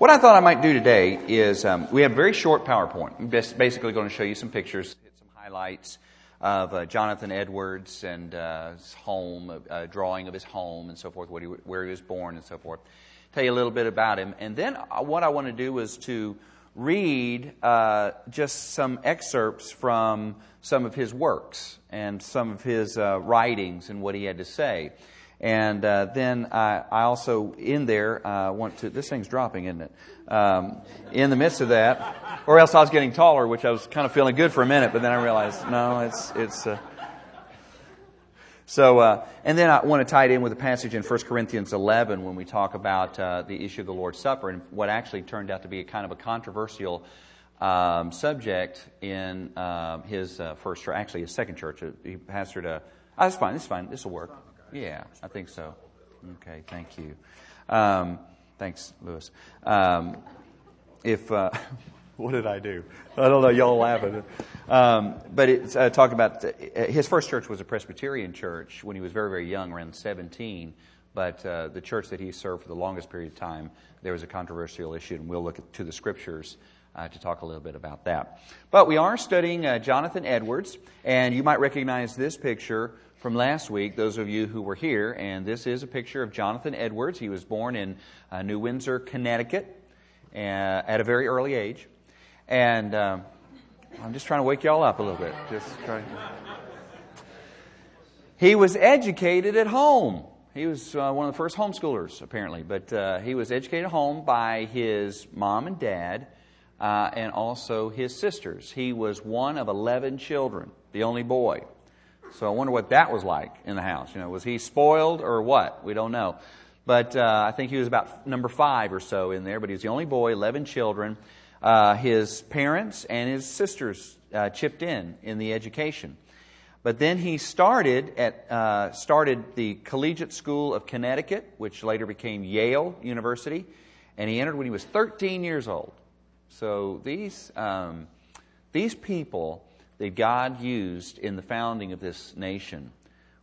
What I thought I might do today is um, we have a very short PowerPoint. I'm basically going to show you some pictures, some highlights of uh, Jonathan Edwards and uh, his home, a drawing of his home and so forth, he, where he was born and so forth. Tell you a little bit about him. And then uh, what I want to do is to read uh, just some excerpts from some of his works and some of his uh, writings and what he had to say. And uh, then I, I, also, in there, uh, want to. This thing's dropping, isn't it? Um, in the midst of that, or else I was getting taller, which I was kind of feeling good for a minute, but then I realized, no, it's it's. Uh, so, uh, and then I want to tie it in with a passage in 1 Corinthians 11 when we talk about uh, the issue of the Lord's Supper and what actually turned out to be a kind of a controversial um, subject in um, his uh, first church, actually his second church. He pastored a. Oh, that's fine. This is fine. This will work. Yeah, I think so. Okay, thank you. Um, thanks, Lewis. Um, if uh, what did I do? I don't know. Y'all laughing. Um, but it's uh, talking about uh, his first church was a Presbyterian church when he was very, very young, around 17. But uh, the church that he served for the longest period of time, there was a controversial issue, and we'll look at, to the scriptures uh, to talk a little bit about that. But we are studying uh, Jonathan Edwards, and you might recognize this picture from last week, those of you who were here, and this is a picture of Jonathan Edwards. He was born in uh, New Windsor, Connecticut, uh, at a very early age. And um, I'm just trying to wake y'all up a little bit. Just trying. He was educated at home. He was uh, one of the first homeschoolers, apparently, but uh, he was educated at home by his mom and dad. Uh, and also his sisters. He was one of 11 children, the only boy. So I wonder what that was like in the house. You know, was he spoiled or what? We don't know. But uh, I think he was about number five or so in there. But he was the only boy, 11 children. Uh, his parents and his sisters uh, chipped in in the education. But then he started at uh, started the Collegiate School of Connecticut, which later became Yale University, and he entered when he was 13 years old. So these um, these people that God used in the founding of this nation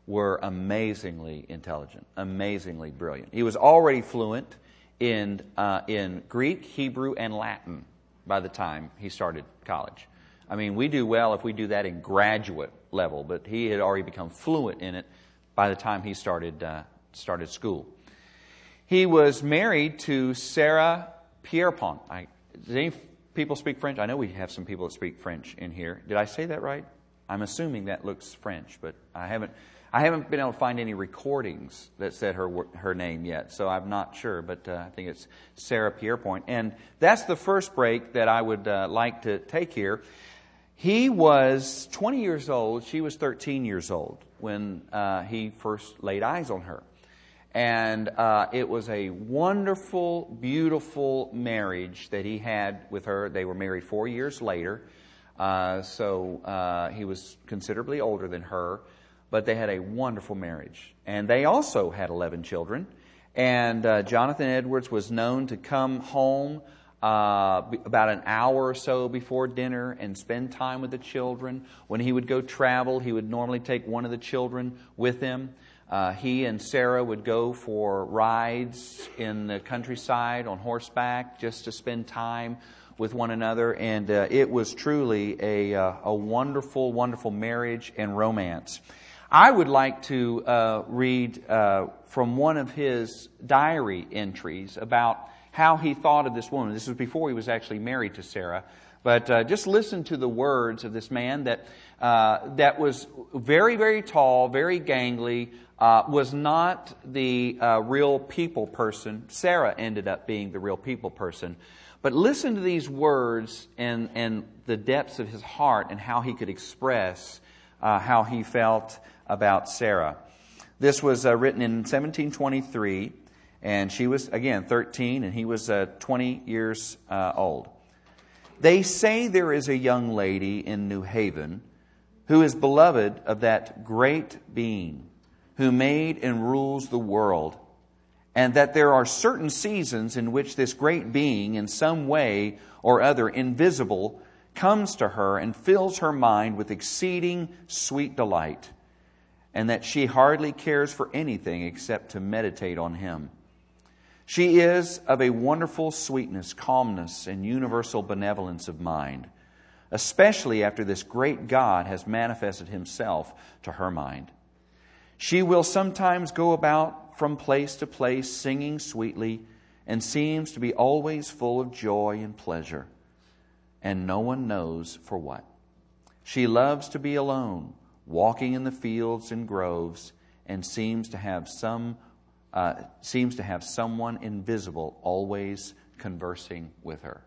were amazingly intelligent, amazingly brilliant. He was already fluent in, uh, in Greek, Hebrew, and Latin by the time he started college. I mean, we do well if we do that in graduate level, but he had already become fluent in it by the time he started, uh, started school. He was married to Sarah Pierpont. I, does any people speak French? I know we have some people that speak French in here. Did I say that right? I'm assuming that looks French, but I haven't. I haven't been able to find any recordings that said her her name yet, so I'm not sure. But uh, I think it's Sarah Pierpont, and that's the first break that I would uh, like to take here. He was 20 years old; she was 13 years old when uh, he first laid eyes on her. And uh, it was a wonderful, beautiful marriage that he had with her. They were married four years later. Uh, so uh, he was considerably older than her, but they had a wonderful marriage. And they also had 11 children. And uh, Jonathan Edwards was known to come home uh, about an hour or so before dinner and spend time with the children. When he would go travel, he would normally take one of the children with him. Uh, he and Sarah would go for rides in the countryside on horseback just to spend time with one another. And uh, it was truly a, uh, a wonderful, wonderful marriage and romance. I would like to uh, read uh, from one of his diary entries about how he thought of this woman. This was before he was actually married to Sarah. But uh, just listen to the words of this man that, that was very, very tall, very gangly, uh, was not the uh, real people person. Sarah ended up being the real people person. But listen to these words and, and the depths of his heart and how he could express uh, how he felt about Sarah. This was uh, written in 1723, and she was, again, 13, and he was uh, 20 years uh, old. They say there is a young lady in New Haven who is beloved of that great being who made and rules the world, and that there are certain seasons in which this great being, in some way or other invisible, comes to her and fills her mind with exceeding sweet delight, and that she hardly cares for anything except to meditate on him. She is of a wonderful sweetness, calmness, and universal benevolence of mind, especially after this great God has manifested himself to her mind. She will sometimes go about from place to place singing sweetly and seems to be always full of joy and pleasure, and no one knows for what. She loves to be alone, walking in the fields and groves, and seems to have some uh, seems to have someone invisible always conversing with her.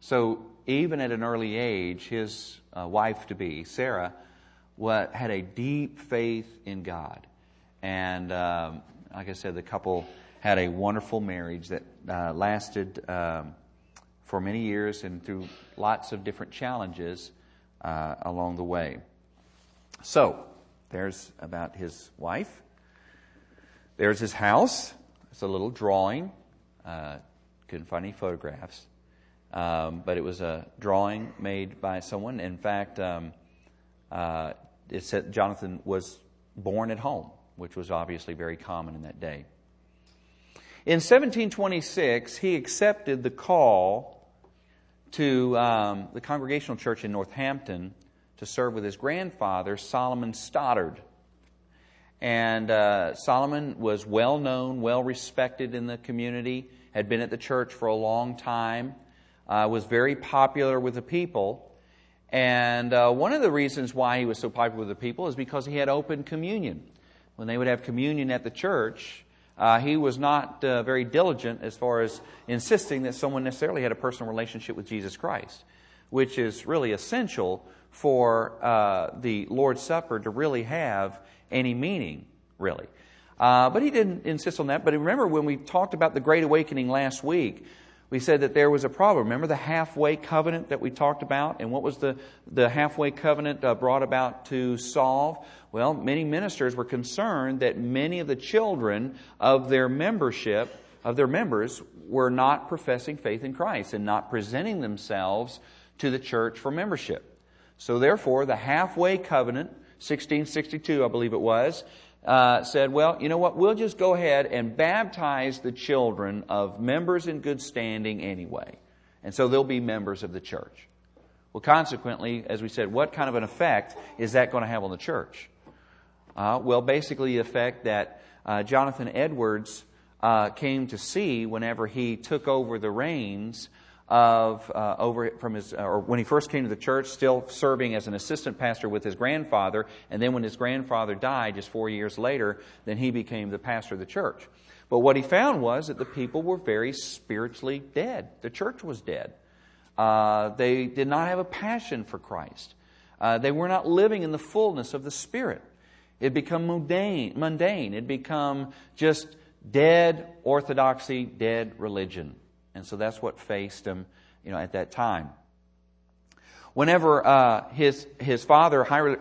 So even at an early age, his uh, wife to be Sarah what, had a deep faith in God, and um, like I said, the couple had a wonderful marriage that uh, lasted um, for many years and through lots of different challenges uh, along the way. So, there's about his wife. There's his house. It's a little drawing. Uh, couldn't find any photographs. Um, but it was a drawing made by someone. In fact, um, uh, it said Jonathan was born at home, which was obviously very common in that day. In 1726, he accepted the call to um, the Congregational Church in Northampton to serve with his grandfather, Solomon Stoddard. And uh, Solomon was well known, well respected in the community, had been at the church for a long time, uh, was very popular with the people. And uh, one of the reasons why he was so popular with the people is because he had open communion. When they would have communion at the church, uh, he was not uh, very diligent as far as insisting that someone necessarily had a personal relationship with Jesus Christ, which is really essential for uh, the Lord's Supper to really have any meaning, really. Uh, but he didn't insist on that. But remember when we talked about the Great Awakening last week, we said that there was a problem. Remember the halfway covenant that we talked about? And what was the, the halfway covenant uh, brought about to solve? Well, many ministers were concerned that many of the children of their membership, of their members, were not professing faith in Christ and not presenting themselves to the church for membership. So therefore, the halfway covenant, 1662, I believe it was, uh, said, well, you know what, we'll just go ahead and baptize the children of members in good standing anyway. And so they'll be members of the church. Well, consequently, as we said, what kind of an effect is that going to have on the church? Uh, well, basically, the effect that uh, Jonathan Edwards uh, came to see whenever he took over the reins of uh, over from his, or when he first came to the church, still serving as an assistant pastor with his grandfather, and then when his grandfather died just four years later, then he became the pastor of the church. But what he found was that the people were very spiritually dead. The church was dead. Uh, they did not have a passion for Christ. Uh, they were not living in the fullness of the Spirit. It become mundane, mundane. It become just dead orthodoxy, dead religion. And so that's what faced him, you know, at that time. Whenever uh, his, his father, highly,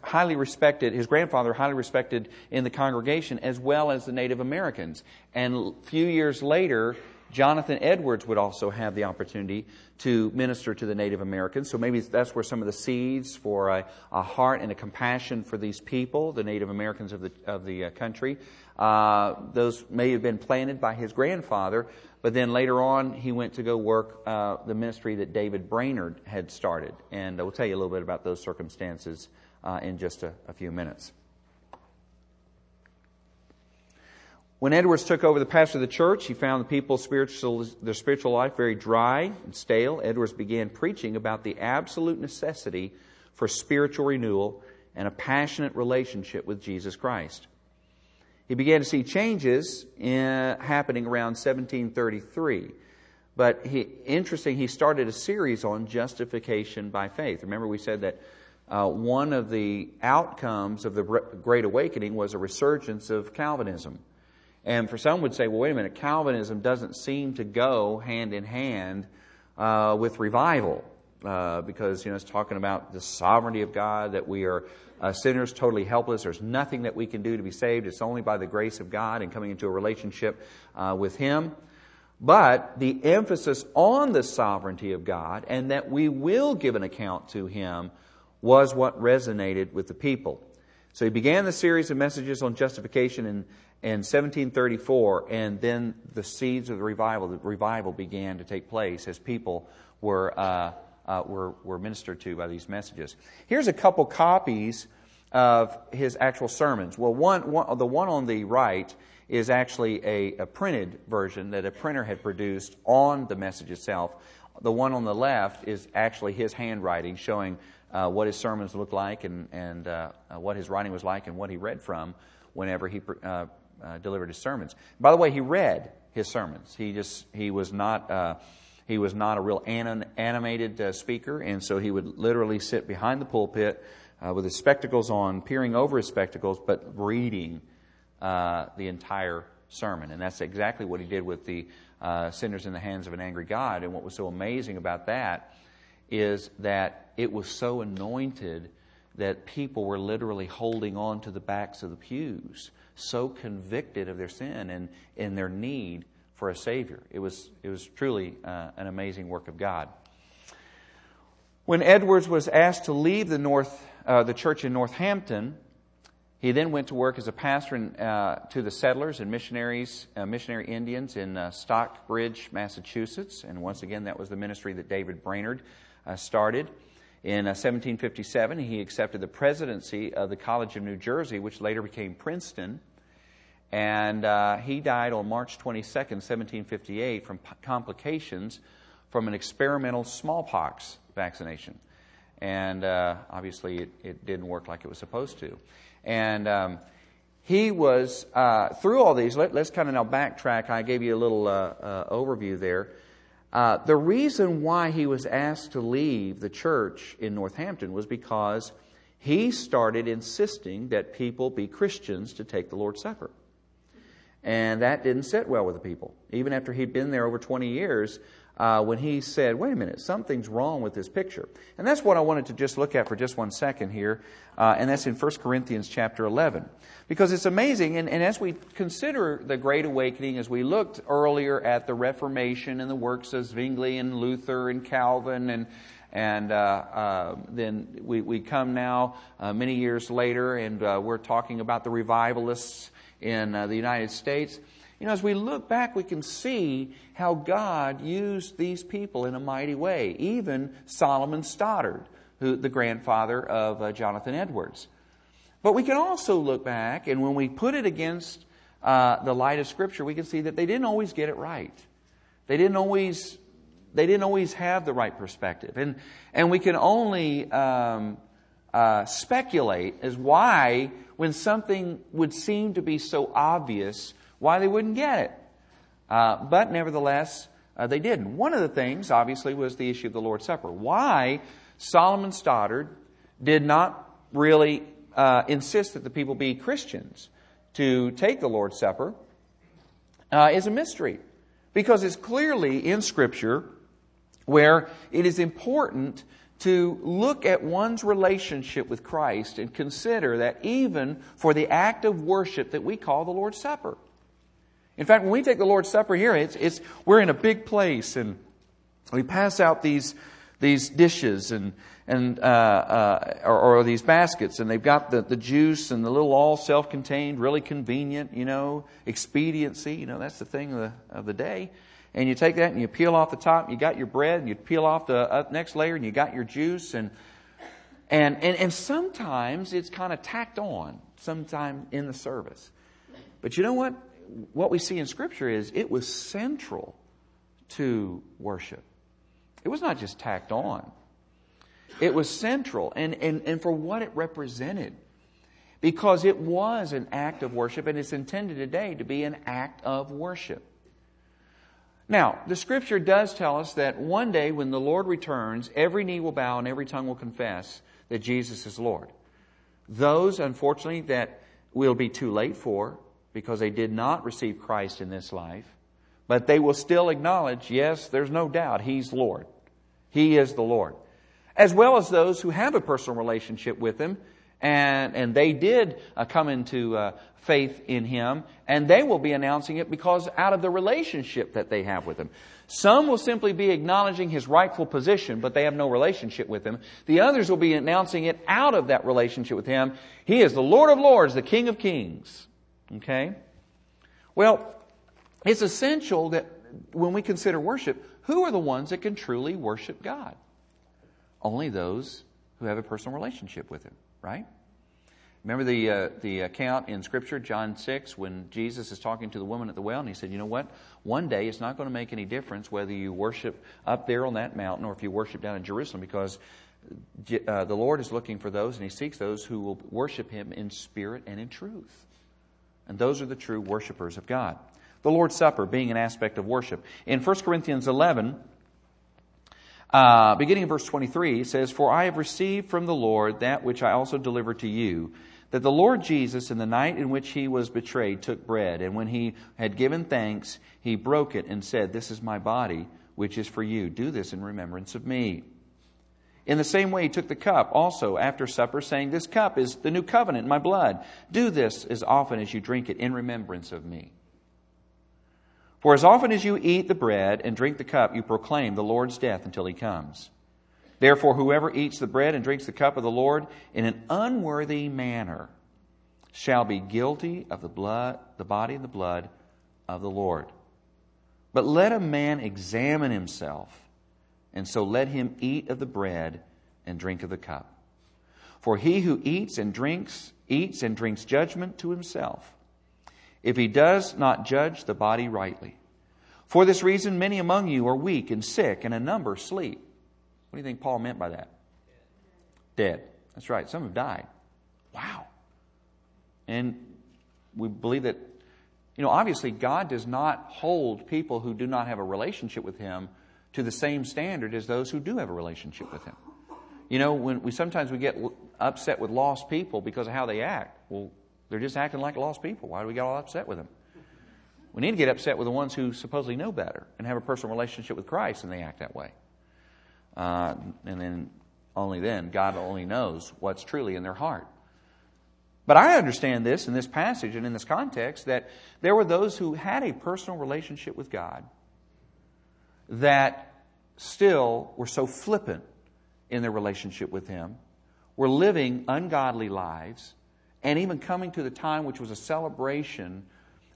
highly respected, his grandfather, highly respected in the congregation, as well as the Native Americans. And a few years later, Jonathan Edwards would also have the opportunity to minister to the Native Americans. So maybe that's where some of the seeds for a, a heart and a compassion for these people, the Native Americans of the, of the uh, country, uh, those may have been planted by his grandfather. But then later on, he went to go work uh, the ministry that David Brainerd had started. And we'll tell you a little bit about those circumstances uh, in just a, a few minutes. When Edwards took over the pastor of the church, he found the people's spiritual, their spiritual life very dry and stale. Edwards began preaching about the absolute necessity for spiritual renewal and a passionate relationship with Jesus Christ. He began to see changes in, happening around 1733. But he, interesting, he started a series on justification by faith. Remember, we said that uh, one of the outcomes of the Great Awakening was a resurgence of Calvinism. And for some would say, well, wait a minute, Calvinism doesn't seem to go hand in hand uh, with revival. Uh, because you know it's talking about the sovereignty of God, that we are uh, sinners, totally helpless. There's nothing that we can do to be saved. It's only by the grace of God and coming into a relationship uh, with Him. But the emphasis on the sovereignty of God and that we will give an account to Him was what resonated with the people. So he began the series of messages on justification and in 1734, and then the seeds of the revival, the revival began to take place as people were, uh, uh, were, were ministered to by these messages. Here's a couple copies of his actual sermons. Well, one, one the one on the right is actually a, a, printed version that a printer had produced on the message itself. The one on the left is actually his handwriting showing uh, what his sermons looked like and, and uh, uh what his writing was like and what he read from whenever he uh, uh, delivered his sermons. By the way, he read his sermons. He just he was not he was not a real anim- animated speaker, and so he would literally sit behind the pulpit uh, with his spectacles on, peering over his spectacles, but reading uh, the entire sermon. And that's exactly what he did with the uh, sinners in the hands of an angry God. And what was so amazing about that is that it was so anointed that people were literally holding on to the backs of the pews, so convicted of their sin and in their need for a Savior. It was, it was truly uh, an amazing work of God. When Edwards was asked to leave the North uh, the church in Northampton. He then went to work as a pastor in, uh, to the settlers and missionaries, uh, missionary Indians in uh, Stockbridge, Massachusetts. And once again, that was the ministry that David Brainerd uh, started. In 1757, uh, he accepted the presidency of the College of New Jersey, which later became Princeton. And he died on March 22, 1758, from complications from an experimental smallpox vaccination and uh, obviously it, it, didn't work like it was supposed to. And um, he was, uh, through all these, let, us kind of now backtrack. I gave you a little uh, uh overview there. Uh, the reason why he was asked to leave the church in Northampton was because he started insisting that people be Christians to take the Lord's Supper. And that didn't sit well with the people. Even after he'd been there over 20 years, uh, when he said, wait a minute, something's wrong with this picture. And that's what I wanted to just look at for just one second here, uh, and that's in 1 Corinthians chapter 11. Because it's amazing, and, and as we consider the Great Awakening, as we looked earlier at the Reformation and the works of Zwingli and Luther and Calvin and and uh, uh, then we, we come now, uh, many years later, and uh, we're talking about the revivalists in uh, the United States. You know, as we look back, we can see how God used these people in a mighty way. Even Solomon Stoddard, who, the grandfather of uh, Jonathan Edwards. But we can also look back, and when we put it against uh, the light of Scripture, we can see that they didn't always get it right. They didn't always, they didn't always have the right perspective. And, and we can only um, uh, speculate as why, when something would seem to be so obvious, why they wouldn't get it. Uh, but nevertheless, uh, they didn't. One of the things, obviously, was the issue of the Lord's Supper. Why Solomon Stoddard did not really uh, insist that the people be Christians to take the Lord's Supper uh, is a mystery. Because it's clearly in Scripture where it is important to look at one's relationship with Christ and consider that even for the act of worship that we call the Lord's Supper. In fact, when we take the Lord's Supper here, it's, it's, we're in a big place and we pass out these, these dishes and, and, uh, uh, or, or, these baskets and they've got the, the juice and the little all self-contained, really convenient, you know, expediency, you know, that's the thing of the, of the day. And you take that and you peel off the top, and you got your bread, and you peel off the uh, next layer and you got your juice and, and, and, and sometimes it's kind of tacked on sometime in the service. But you know what? what we see in Scripture is it was central to worship. It was not just tacked on, it was central and, and, and for what it represented. Because it was an act of worship and it's intended today to be an act of worship. Now, the scripture does tell us that one day when the Lord returns, every knee will bow and every tongue will confess that Jesus is Lord. Those, unfortunately, that will be too late for because they did not receive Christ in this life, but they will still acknowledge, yes, there's no doubt, He's Lord. He is the Lord. As well as those who have a personal relationship with Him, and, and they did uh, come into uh, faith in Him, and they will be announcing it because out of the relationship that they have with Him. Some will simply be acknowledging His rightful position, but they have no relationship with Him. The others will be announcing it out of that relationship with Him. He is the Lord of Lords, the King of Kings. Okay? Well, it's essential that when we consider worship, who are the ones that can truly worship God? Only those who have a personal relationship with Him, right? Remember the, uh, the account in Scripture, John 6, when Jesus is talking to the woman at the well, and he said, You know what? One day it's not going to make any difference whether you worship up there on that mountain or if you worship down in Jerusalem because uh, the Lord is looking for those and he seeks those who will worship him in spirit and in truth. And those are the true worshipers of God. The Lord's Supper being an aspect of worship. In 1 Corinthians 11, uh, beginning in verse 23, it says, For I have received from the Lord that which I also delivered to you that the Lord Jesus, in the night in which he was betrayed, took bread, and when he had given thanks, he broke it and said, This is my body, which is for you. Do this in remembrance of me. In the same way, he took the cup also after supper, saying, This cup is the new covenant in my blood. Do this as often as you drink it in remembrance of me. For as often as you eat the bread and drink the cup, you proclaim the Lord's death until he comes. Therefore, whoever eats the bread and drinks the cup of the Lord in an unworthy manner shall be guilty of the blood, the body and the blood of the Lord. But let a man examine himself, and so let him eat of the bread and drink of the cup. For he who eats and drinks, eats and drinks judgment to himself, if he does not judge the body rightly. For this reason, many among you are weak and sick, and a number sleep. What do you think Paul meant by that? Dead. That's right. Some have died. Wow. And we believe that, you know, obviously God does not hold people who do not have a relationship with Him to the same standard as those who do have a relationship with Him. You know, when we sometimes we get upset with lost people because of how they act. Well, they're just acting like lost people. Why do we get all upset with them? We need to get upset with the ones who supposedly know better and have a personal relationship with Christ and they act that way. Uh, and then only then, God only knows what's truly in their heart. But I understand this in this passage and in this context that there were those who had a personal relationship with God that still were so flippant in their relationship with Him, were living ungodly lives, and even coming to the time which was a celebration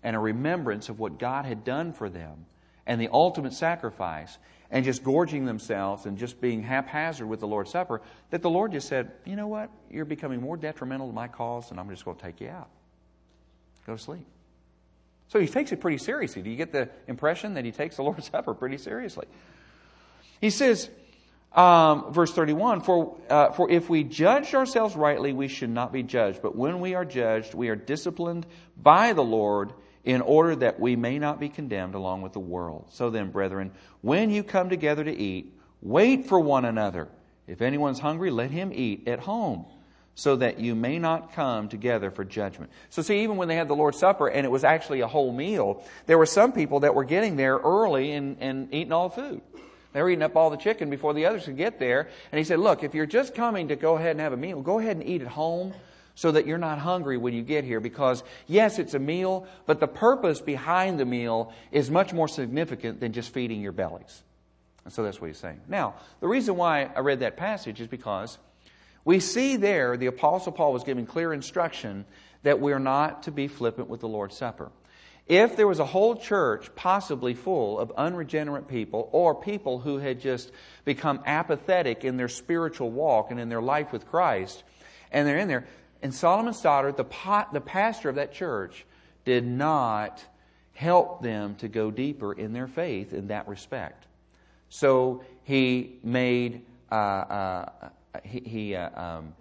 and a remembrance of what God had done for them and the ultimate sacrifice and just gorging themselves and just being haphazard with the Lord's Supper, that the Lord just said, You know what? You're becoming more detrimental to my cause, and I'm just going to take you out. Go to sleep. So he takes it pretty seriously. Do you get the impression that he takes the Lord's Supper pretty seriously? He says, um, verse 31 for, uh, for if we judged ourselves rightly, we should not be judged. But when we are judged, we are disciplined by the Lord in order that we may not be condemned along with the world. So then, brethren, when you come together to eat, wait for one another. If anyone's hungry, let him eat at home, so that you may not come together for judgment. So, see, even when they had the Lord's Supper and it was actually a whole meal, there were some people that were getting there early and, and eating all the food. They were eating up all the chicken before the others could get there. And he said, Look, if you're just coming to go ahead and have a meal, go ahead and eat at home so that you're not hungry when you get here because, yes, it's a meal, but the purpose behind the meal is much more significant than just feeding your bellies. And so that's what he's saying. Now, the reason why I read that passage is because we see there the Apostle Paul was giving clear instruction that we're not to be flippant with the Lord's Supper. If there was a whole church possibly full of unregenerate people or people who had just become apathetic in their spiritual walk and in their life with Christ, and they're in there, and Solomon Stoddard, the, pot, the pastor of that church, did not help them to go deeper in their faith in that respect. So he made, uh, uh, he, he, uh, um,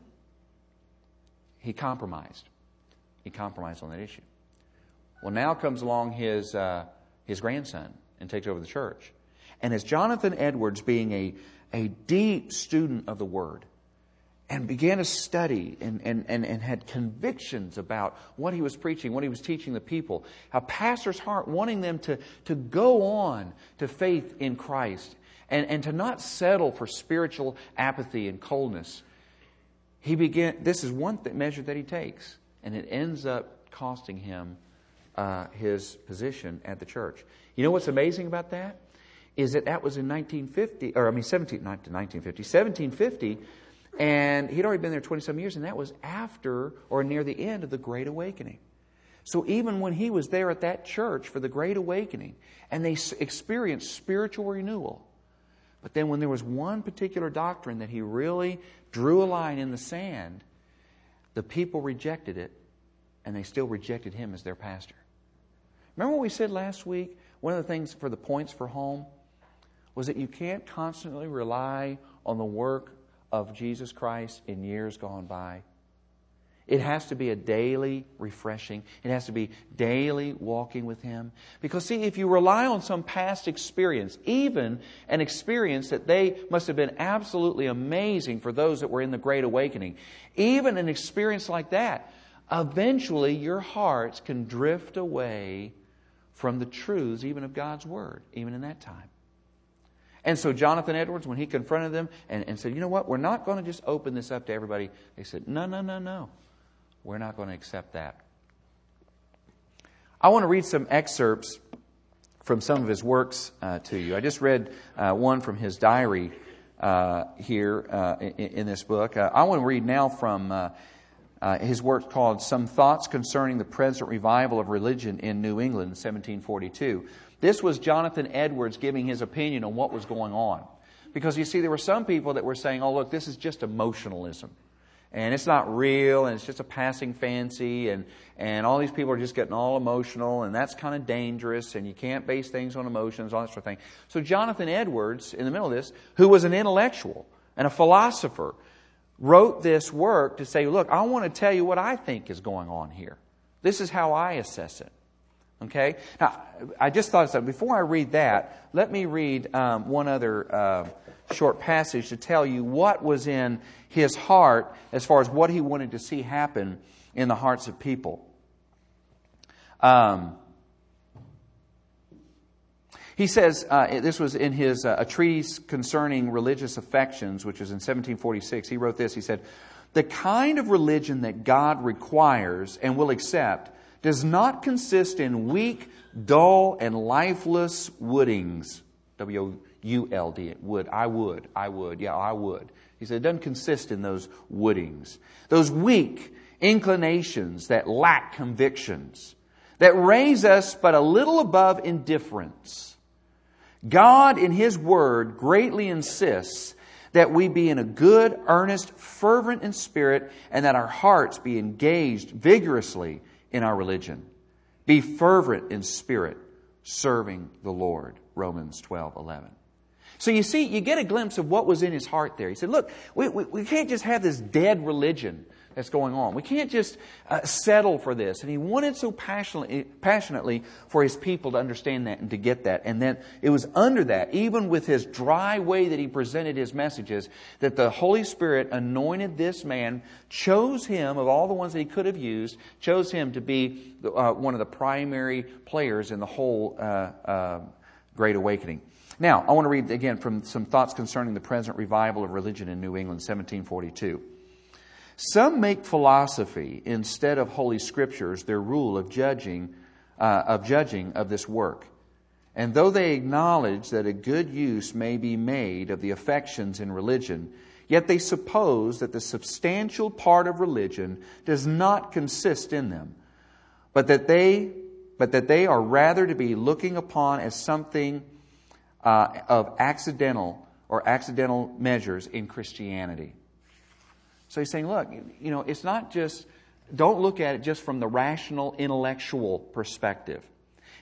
he compromised. He compromised on that issue. Well, now comes along his, uh, his grandson and takes over the church. And as Jonathan Edwards, being a, a deep student of the Word, and began to study and, and, and, and had convictions about what he was preaching, what he was teaching the people, a pastor's heart wanting them to, to go on to faith in Christ and, and to not settle for spiritual apathy and coldness. He began, this is one th- measure that he takes, and it ends up costing him uh, his position at the church. You know what's amazing about that? Is that that was in 1950, or I mean 17, not 1950, 1750 and he'd already been there 20 some years, and that was after or near the end of the Great Awakening. So even when he was there at that church for the Great Awakening, and they experienced spiritual renewal, but then when there was one particular doctrine that he really drew a line in the sand, the people rejected it, and they still rejected him as their pastor. Remember what we said last week? One of the things for the points for home was that you can't constantly rely on the work of Jesus Christ in years gone by. It has to be a daily refreshing. It has to be daily walking with Him. Because, see, if you rely on some past experience, even an experience that they must have been absolutely amazing for those that were in the Great Awakening, even an experience like that, eventually your hearts can drift away from the truths, even of God's Word, even in that time. And so, Jonathan Edwards, when he confronted them and, and said, You know what, we're not going to just open this up to everybody, they said, No, no, no, no. We're not going to accept that. I want to read some excerpts from some of his works uh, to you. I just read uh, one from his diary uh, here uh, in, in, this book. Uh, I want to read now from uh, his work called Some Thoughts Concerning the Present Revival of Religion in New England, 1742. This was Jonathan Edwards giving his opinion on what was going on. Because you see, there were some people that were saying, oh, look, this is just emotionalism and it's not real and it's just a passing fancy and, and all these people are just getting all emotional and that's kind of dangerous and you can't base things on emotions all that sort of thing so jonathan edwards in the middle of this who was an intellectual and a philosopher wrote this work to say look i want to tell you what i think is going on here this is how i assess it okay now i just thought of something. before i read that let me read um, one other uh, short passage to tell you what was in his heart as far as what he wanted to see happen in the hearts of people. Um, he says, uh, this was in his uh, A Treatise Concerning Religious Affections, which was in 1746. He wrote this. He said, The kind of religion that God requires and will accept does not consist in weak, dull, and lifeless wouldings. W U L D. Would. I would. I would. Yeah, I would. He said it doesn't consist in those wouldings. Those weak inclinations that lack convictions, that raise us but a little above indifference. God, in His Word, greatly insists that we be in a good, earnest, fervent in spirit, and that our hearts be engaged vigorously in our religion. Be fervent in spirit, serving the Lord. Romans 12, 11. So you see, you get a glimpse of what was in his heart there. He said, Look, we, we, we can't just have this dead religion that's going on. We can't just uh, settle for this. And he wanted so passionately, passionately for his people to understand that and to get that. And then it was under that, even with his dry way that he presented his messages, that the Holy Spirit anointed this man, chose him of all the ones that he could have used, chose him to be uh, one of the primary players in the whole uh, uh Great Awakening. Now, I want to read again from some thoughts concerning the present revival of religion in New England, 1742. Some make philosophy instead of Holy Scriptures their rule of judging, uh, of judging of this work. And though they acknowledge that a good use may be made of the affections in religion, yet they suppose that the substantial part of religion does not consist in them, but that they, but that they are rather to be looking upon as something uh, of accidental or accidental measures in Christianity. So he's saying, look, you know, it's not just, don't look at it just from the rational, intellectual perspective.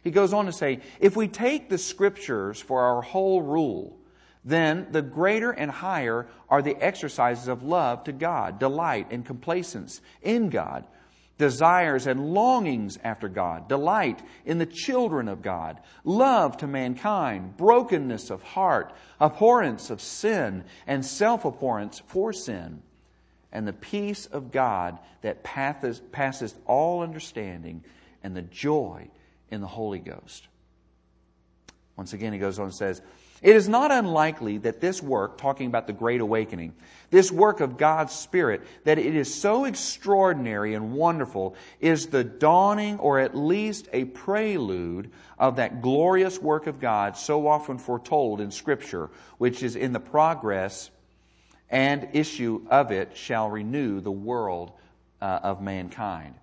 He goes on to say, if we take the scriptures for our whole rule, then the greater and higher are the exercises of love to God, delight and complacence in God, desires and longings after God, delight in the children of God, love to mankind, brokenness of heart, abhorrence of sin, and self abhorrence for sin, and the peace of God that passeth all understanding, and the joy in the Holy Ghost. Once again, he goes on and says, it is not unlikely that this work, talking about the Great Awakening, this work of God's Spirit, that it is so extraordinary and wonderful, is the dawning or at least a prelude of that glorious work of God so often foretold in Scripture, which is in the progress and issue of it shall renew the world uh, of mankind.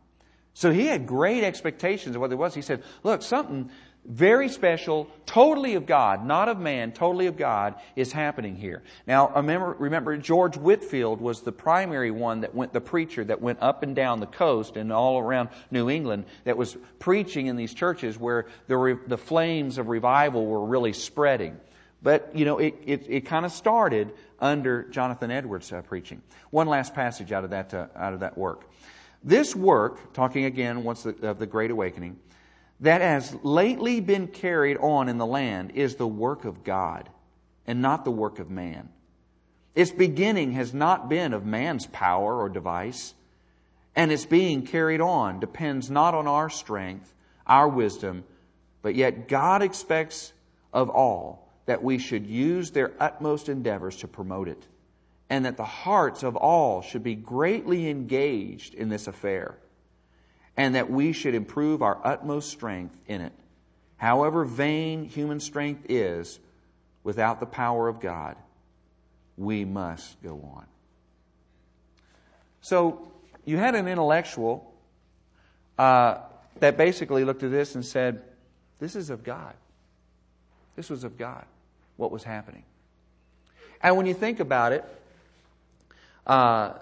So he had great expectations of what it was. He said, Look, something very special, totally of God, not of man, totally of God, is happening here. Now, remember, remember, George Whitefield was the primary one that went, the preacher that went up and down the coast and all around New England that was preaching in these churches where the, the flames of revival were really spreading. But, you know, it, it, it kind of started under Jonathan Edwards' uh, preaching. One last passage out of that, uh, out of that work. This work, talking again once the, of the Great Awakening, that has lately been carried on in the land is the work of God and not the work of man. Its beginning has not been of man's power or device, and its being carried on depends not on our strength, our wisdom, but yet God expects of all that we should use their utmost endeavors to promote it, and that the hearts of all should be greatly engaged in this affair and that we should improve our utmost strength in it. However vain human strength is, without the power of God, we must go on. So, you had an intellectual uh, that basically looked at this and said, This is of God. This was of God, what was happening. And when you think about it, uh,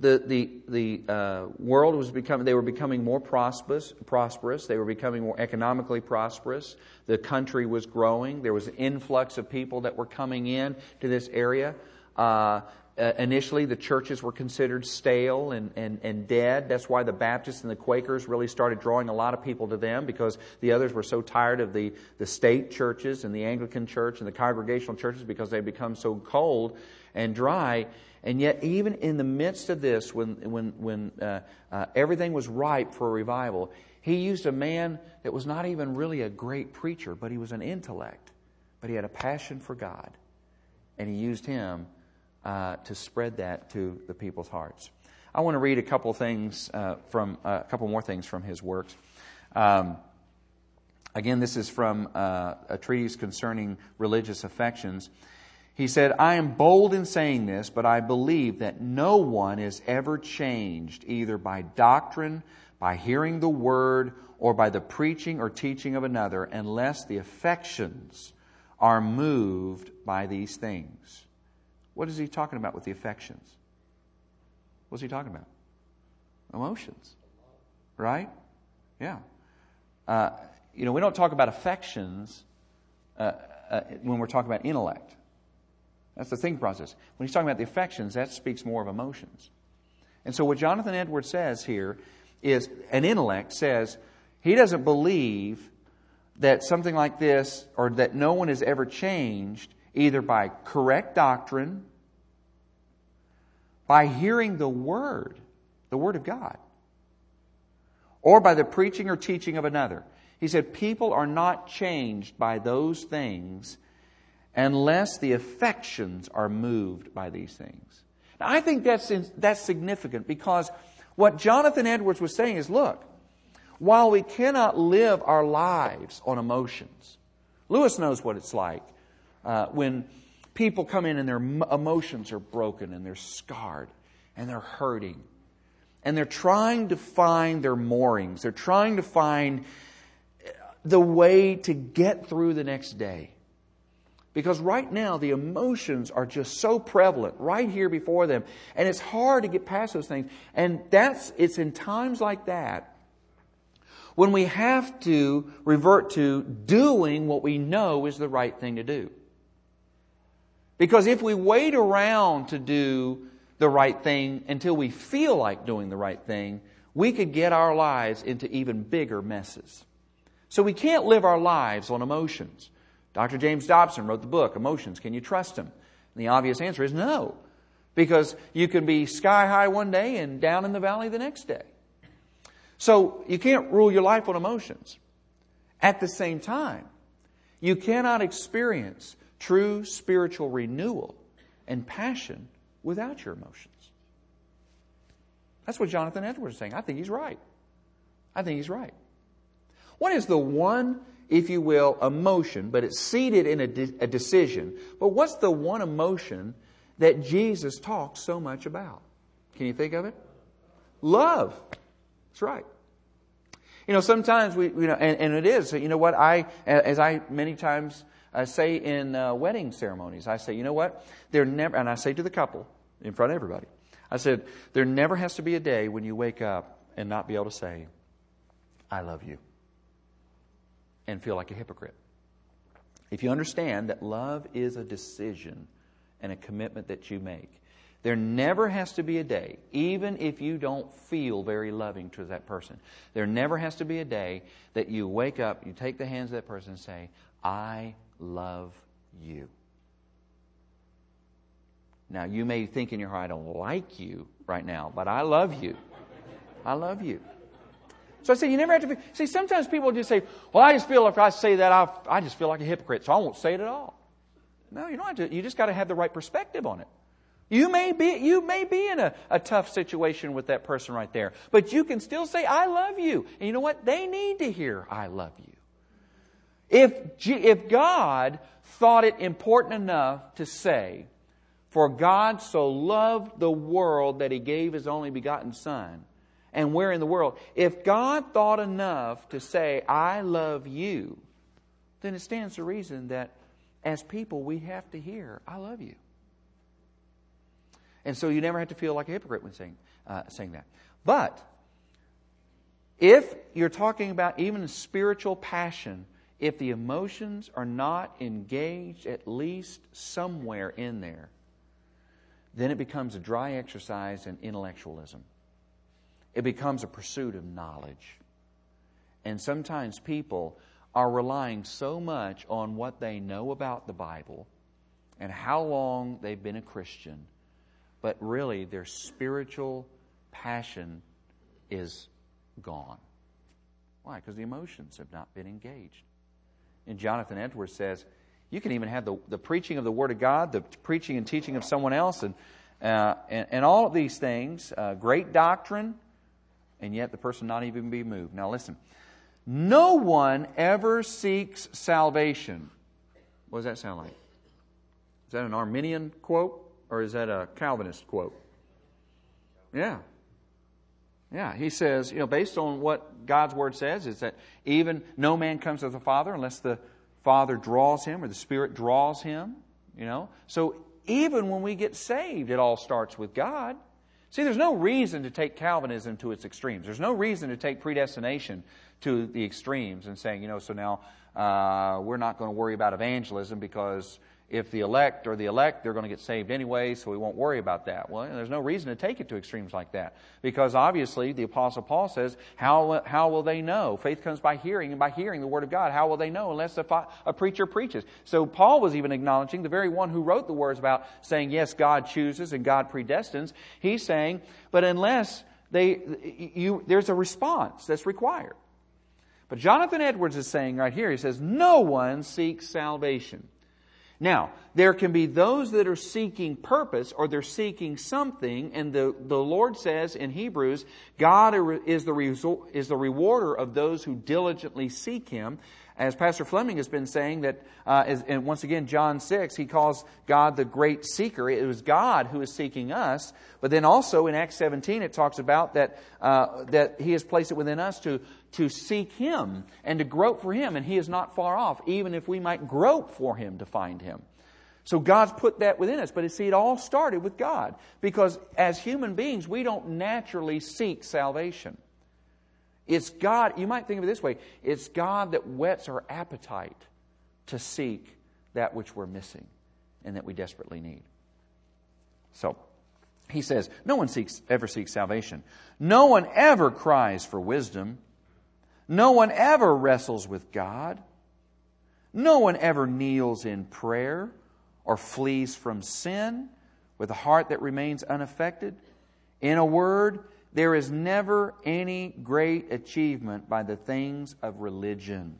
the, the, the uh, world was becoming, they were becoming more prosperous, prosperous. They were becoming more economically prosperous. The country was growing. There was an influx of people that were coming in to this area. Uh, uh, initially, the churches were considered stale and, and, and dead. That's why the Baptists and the Quakers really started drawing a lot of people to them because the others were so tired of the, the state churches and the Anglican church and the congregational churches because they become so cold and dry. And yet, even in the midst of this, when, when, when uh, uh, everything was ripe for a revival, he used a man that was not even really a great preacher, but he was an intellect. But he had a passion for God. And he used him uh, to spread that to the people's hearts. I want to read a couple things uh, from uh, a couple more things from his works. Um, again, this is from uh, a treatise concerning religious affections. He said, I am bold in saying this, but I believe that no one is ever changed either by doctrine, by hearing the word, or by the preaching or teaching of another, unless the affections are moved by these things. What is he talking about with the affections? What's he talking about? Emotions. Right? Yeah. Uh, you know, we don't talk about affections uh, uh, when we're talking about intellect. That's the thinking process. When he's talking about the affections, that speaks more of emotions. And so what Jonathan Edwards says here is an intellect says he doesn't believe that something like this or that no one has ever changed either by correct doctrine, by hearing the word, the word of God, or by the preaching or teaching of another. He said people are not changed by those things unless the affections are moved by these things. Now, I think that's, that's significant because what Jonathan Edwards was saying is look, while we cannot live our lives on emotions, Lewis knows what it's like uh, when people come in and their emotions are broken and they're scarred and they're hurting and they're trying to find their moorings. They're trying to find uh, the way to get through the next day. Because right now, the emotions are just so prevalent right here before them. And it's hard to get past those things. And that's, it's in times like that when we have to revert to doing what we know is the right thing to do. Because if we wait around to do the right thing until we feel like doing the right thing, we could get our lives into even bigger messes. So we can't live our lives on emotions. Dr. James Dobson wrote the book, Emotions Can You Trust Them? And the obvious answer is no, because you can be sky high one day and down in the valley the next day. So you can't rule your life on emotions. At the same time, you cannot experience true spiritual renewal and passion without your emotions. That's what Jonathan Edwards is saying. I think he's right. I think he's right. What is the one if you will, emotion, but it's seated in a, de- a decision. But what's the one emotion that Jesus talks so much about? Can you think of it? Love. That's right. You know, sometimes we, you know, and, and it is, you know what, I, as I many times I say in uh, wedding ceremonies, I say, you know what, there never, and I say to the couple in front of everybody, I said, there never has to be a day when you wake up and not be able to say, I love you, and feel like a hypocrite. If you understand that love is a decision and a commitment that you make, there never has to be a day, even if you don't feel very loving to that person, there never has to be a day that you wake up, you take the hands of that person and say, I love you. Now, you may think in your heart, I don't like you right now, but I love you. I love you. So I say, you never have to. Be, see, sometimes people just say, well, I just feel like if I say that, I, I just feel like a hypocrite, so I won't say it at all. No, you don't have to. You just got to have the right perspective on it. You may be, you may be in a, a tough situation with that person right there, but you can still say, I love you. And you know what? They need to hear, I love you. If, if God thought it important enough to say, For God so loved the world that he gave his only begotten Son, and we're in the world, if God thought enough to say, I love you, then it stands to reason that as people we have to hear, I love you. And so you never have to feel like a hypocrite when saying, uh, saying that. But if you're talking about even spiritual passion, if the emotions are not engaged at least somewhere in there, then it becomes a dry exercise in intellectualism. It becomes a pursuit of knowledge. And sometimes people are relying so much on what they know about the Bible and how long they've been a Christian, but really their spiritual passion is gone. Why? Because the emotions have not been engaged. And Jonathan Edwards says, you can even have the, the preaching of the Word of God, the preaching and teaching of someone else, and, uh, and, and, all of these things, uh, great doctrine, and yet the person not even be moved. Now listen, no one ever seeks salvation. What does that sound like? Is that an Arminian quote or is that a Calvinist quote? Yeah. Yeah, he says, you know, based on what God's word says, is that even no man comes to the Father unless the Father draws him or the Spirit draws him, you know. So even when we get saved, it all starts with God. See, there's no reason to take Calvinism to its extremes. There's no reason to take predestination to the extremes and saying, you know, so now uh, we're not going to worry about evangelism because if the elect or the elect, they're going to get saved anyway, so we won't worry about that. Well, there's no reason to take it to extremes like that. Because obviously, the Apostle Paul says, how, how will they know? Faith comes by hearing, and by hearing the Word of God. How will they know unless a, a preacher preaches? So Paul was even acknowledging the very one who wrote the words about saying, yes, God chooses and God predestines. He's saying, but unless they, you, there's a response that's required. But Jonathan Edwards is saying right here, he says, no one seeks salvation. Now, there can be those that are seeking purpose or they're seeking something, and the, the Lord says in Hebrews, God is the, result, is the rewarder of those who diligently seek Him. As Pastor Fleming has been saying, that, uh, and once again, John 6, he calls God the great seeker. It was God who is seeking us. But then also in Acts 17, it talks about that, uh, that He has placed it within us to to seek Him and to grope for Him, and He is not far off, even if we might grope for Him to find Him. So God's put that within us. But you see, it all started with God. Because as human beings, we don't naturally seek salvation. It's God, you might think of it this way it's God that whets our appetite to seek that which we're missing and that we desperately need. So, he says, No one seeks, ever seeks salvation. No one ever cries for wisdom. No one ever wrestles with God. No one ever kneels in prayer or flees from sin with a heart that remains unaffected. In a word, there is never any great achievement by the things of religion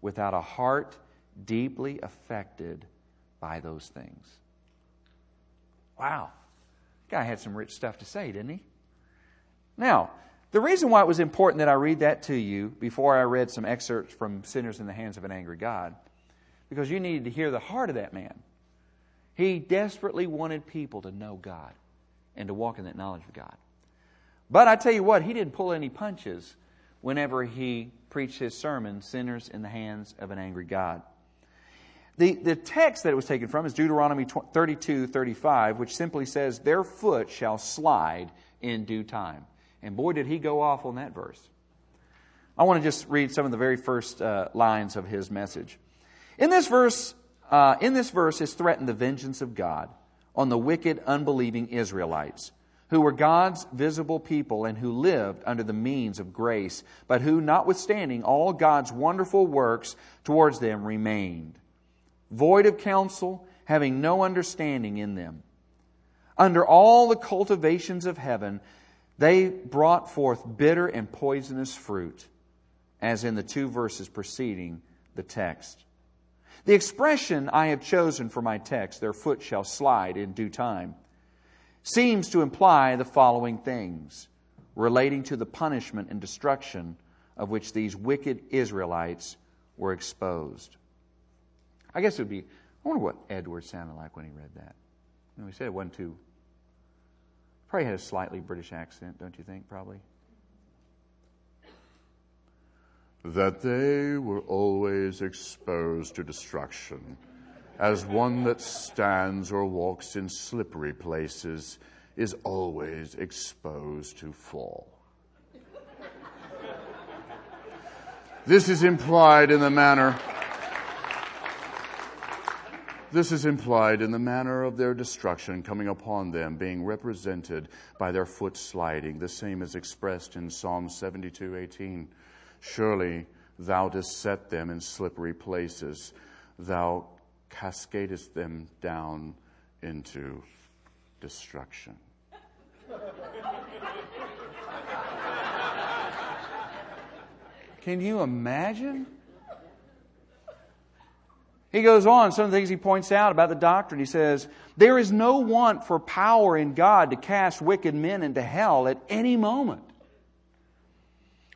without a heart deeply affected by those things. Wow. Guy had some rich stuff to say, didn't he? Now, the reason why it was important that I read that to you before I read some excerpts from Sinners in the Hands of an Angry God, because you needed to hear the heart of that man. He desperately wanted people to know God and to walk in that knowledge of God. But I tell you what, he didn't pull any punches whenever he preached his sermon, Sinners in the Hands of an Angry God. The, the text that it was taken from is Deuteronomy 32 35, which simply says, Their foot shall slide in due time. And boy, did he go off on that verse. I want to just read some of the very first uh, lines of his message. In this verse, uh, in this verse is threatened the vengeance of God on the wicked, unbelieving Israelites, who were God's visible people and who lived under the means of grace, but who, notwithstanding all God's wonderful works towards them, remained void of counsel, having no understanding in them. Under all the cultivations of heaven, they brought forth bitter and poisonous fruit, as in the two verses preceding the text. The expression I have chosen for my text, their foot shall slide in due time, seems to imply the following things relating to the punishment and destruction of which these wicked Israelites were exposed. I guess it would be, I wonder what Edward sounded like when he read that. You know, he said it wasn't too, probably had a slightly British accent, don't you think, probably? That they were always exposed to destruction, as one that stands or walks in slippery places is always exposed to fall. This is implied in the manner this is implied in the manner of their destruction coming upon them, being represented by their foot sliding. The same is expressed in Psalm 72 18. Surely thou dost set them in slippery places, thou cascadest them down into destruction. Can you imagine? He goes on, some of the things he points out about the doctrine. He says, There is no want for power in God to cast wicked men into hell at any moment.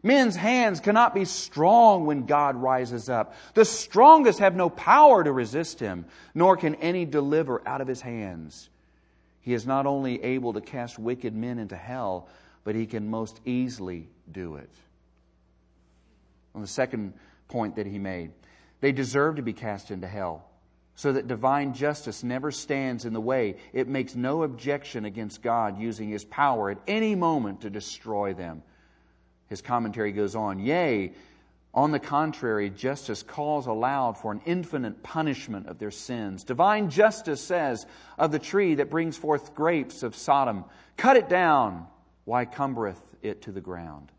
Men's hands cannot be strong when God rises up. The strongest have no power to resist him, nor can any deliver out of his hands. He is not only able to cast wicked men into hell, but he can most easily do it. On the second point that he made, they deserve to be cast into hell, so that divine justice never stands in the way. It makes no objection against God using his power at any moment to destroy them. His commentary goes on Yea, on the contrary, justice calls aloud for an infinite punishment of their sins. Divine justice says of the tree that brings forth grapes of Sodom, Cut it down, why cumbereth it to the ground?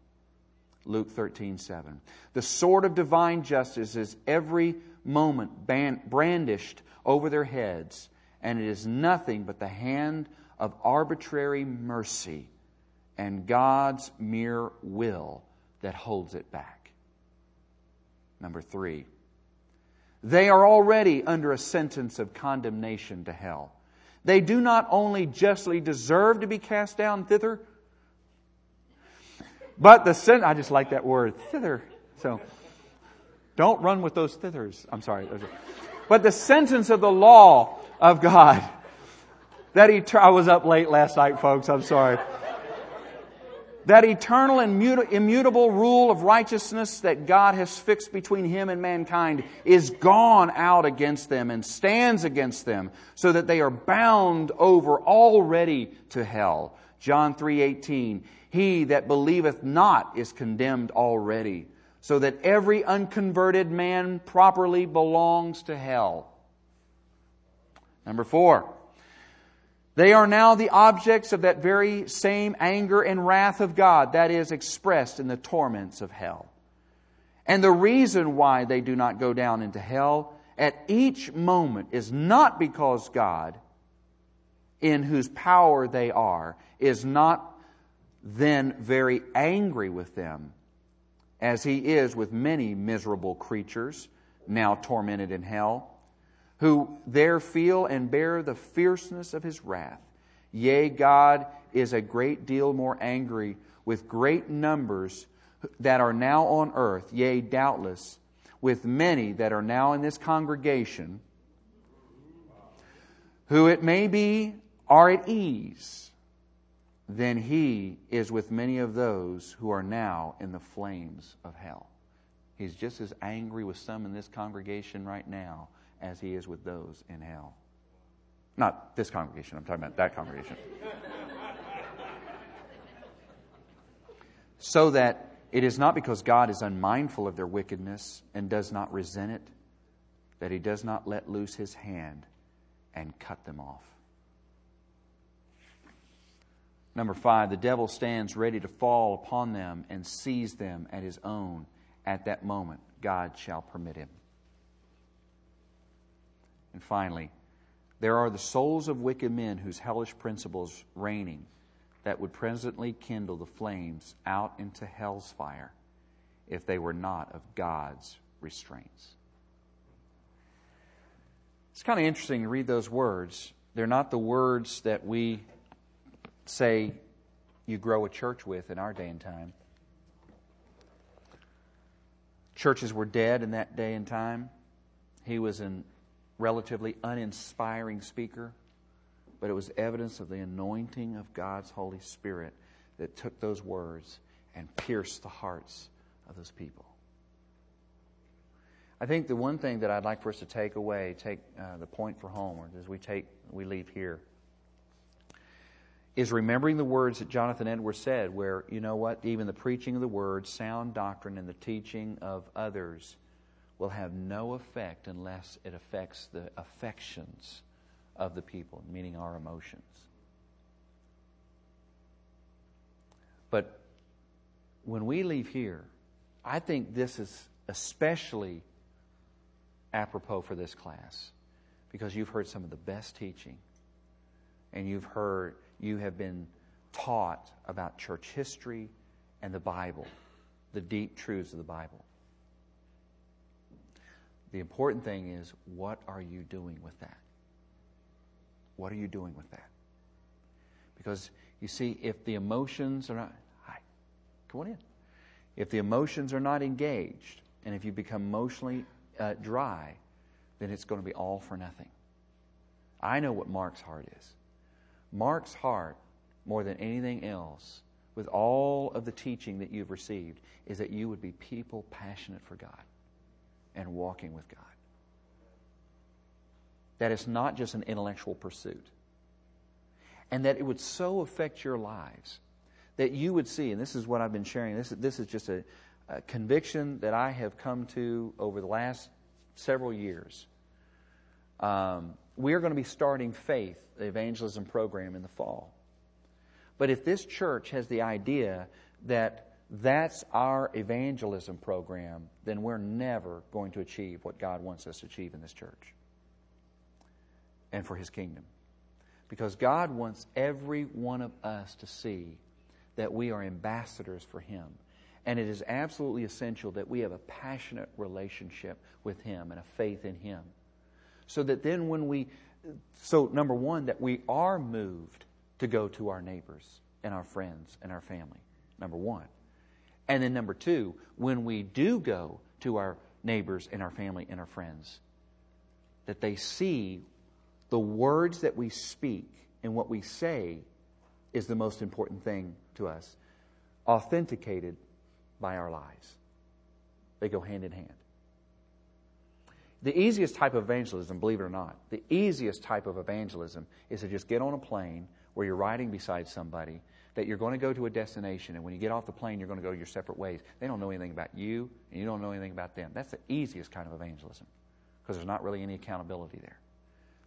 Luke 13, 7. The sword of divine justice is every moment brandished over their heads, and it is nothing but the hand of arbitrary mercy and God's mere will that holds it back. Number three, they are already under a sentence of condemnation to hell. They do not only justly deserve to be cast down thither, but the sin, I just like that word, thither. So don't run with those thithers. I'm sorry. But the sentence of the law of God, that he, I was up late last night, folks. I'm sorry. That eternal and immutable rule of righteousness that God has fixed between Him and mankind is gone out against them and stands against them, so that they are bound over already to hell. John 3:18 he that believeth not is condemned already, so that every unconverted man properly belongs to hell. Number four, they are now the objects of that very same anger and wrath of God that is expressed in the torments of hell. And the reason why they do not go down into hell at each moment is not because God, in whose power they are, is not then very angry with them, as he is with many miserable creatures now tormented in hell, who there feel and bear the fierceness of his wrath. Yea, God is a great deal more angry with great numbers that are now on earth, yea, doubtless, with many that are now in this congregation, who it may be are at ease then he is with many of those who are now in the flames of hell. He's just as angry with some in this congregation right now as he is with those in hell. Not this congregation, I'm talking about that congregation. so that it is not because God is unmindful of their wickedness and does not resent it that he does not let loose his hand and cut them off. Number five, the devil stands ready to fall upon them and seize them at his own. At that moment, God shall permit him. And finally, there are the souls of wicked men whose hellish principles reigning that would presently kindle the flames out into hell's fire if they were not of God's restraints. It's kind of interesting to read those words. They're not the words that we say you grow a church with in our day and time. Churches were dead in that day and time. He was a relatively uninspiring speaker, but it was evidence of the anointing of God's Holy Spirit that took those words and pierced the hearts of those people. I think the one thing that I'd like for us to take away, take uh, the point for home, as we take we leave here, is remembering the words that Jonathan Edwards said, where, you know what, even the preaching of the word, sound doctrine, and the teaching of others will have no effect unless it affects the affections of the people, meaning our emotions. But when we leave here, I think this is especially apropos for this class because you've heard some of the best teaching and you've heard you have been taught about church history and the Bible, the deep truths of the Bible. The important thing is, what are you doing with that? What are you doing with that? Because you see, if the emotions are not, hi, come on in. If the emotions are not engaged, and if you become emotionally uh, dry, then it's going to be all for nothing. I know what Mark's heart is. Mark's heart, more than anything else, with all of the teaching that you've received, is that you would be people passionate for God and walking with God. That it's not just an intellectual pursuit. And that it would so affect your lives that you would see, and this is what I've been sharing, this, this is just a, a conviction that I have come to over the last several years. Um, we are going to be starting Faith, the evangelism program, in the fall. But if this church has the idea that that's our evangelism program, then we're never going to achieve what God wants us to achieve in this church and for His kingdom. Because God wants every one of us to see that we are ambassadors for Him. And it is absolutely essential that we have a passionate relationship with Him and a faith in Him. So that then when we, so number one, that we are moved to go to our neighbors and our friends and our family. Number one. And then number two, when we do go to our neighbors and our family and our friends, that they see the words that we speak and what we say is the most important thing to us, authenticated by our lives. They go hand in hand. The easiest type of evangelism, believe it or not, the easiest type of evangelism is to just get on a plane where you're riding beside somebody that you're going to go to a destination, and when you get off the plane, you're going to go your separate ways. They don't know anything about you, and you don't know anything about them. That's the easiest kind of evangelism because there's not really any accountability there.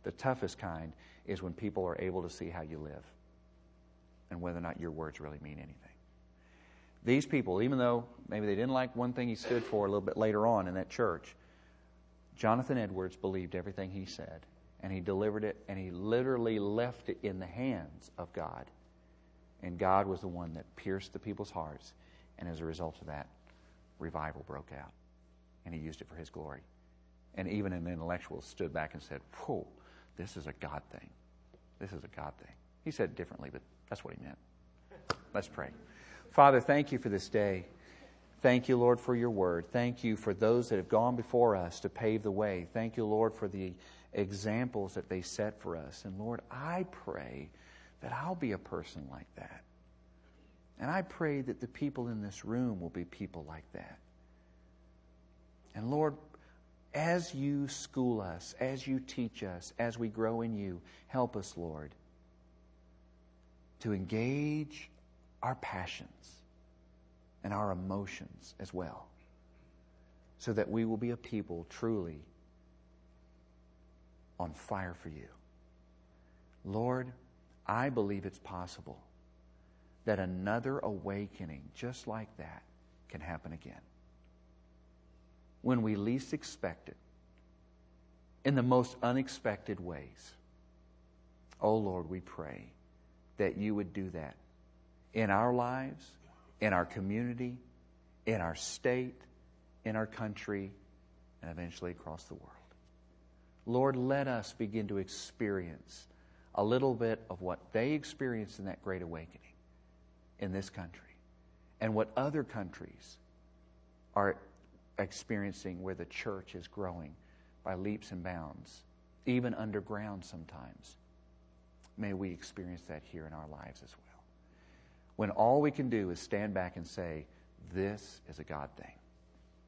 The toughest kind is when people are able to see how you live and whether or not your words really mean anything. These people, even though maybe they didn't like one thing he stood for a little bit later on in that church, Jonathan Edwards believed everything he said, and he delivered it, and he literally left it in the hands of God. And God was the one that pierced the people's hearts, and as a result of that, revival broke out. And he used it for his glory. And even an intellectual stood back and said, Whoa, this is a God thing. This is a God thing. He said it differently, but that's what he meant. Let's pray. Father, thank you for this day. Thank you, Lord, for your word. Thank you for those that have gone before us to pave the way. Thank you, Lord, for the examples that they set for us. And Lord, I pray that I'll be a person like that. And I pray that the people in this room will be people like that. And Lord, as you school us, as you teach us, as we grow in you, help us, Lord, to engage our passions and our emotions as well, so that we will be a people truly on fire for you. Lord, I believe it's possible that another awakening just like that can happen again. When we least expect it, in the most unexpected ways. Oh Lord, we pray that you would do that in our lives, in our community, in our state, in our country, and eventually across the world. Lord, let us begin to experience a little bit of what they experienced in that great awakening in this country and what other countries are experiencing where the church is growing by leaps and bounds, even underground sometimes. May we experience that here in our lives as well. When all we can do is stand back and say, This is a God thing,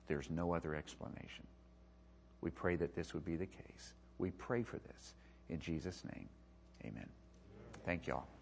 there's no other explanation. We pray that this would be the case. We pray for this. In Jesus' name, amen. Thank you all.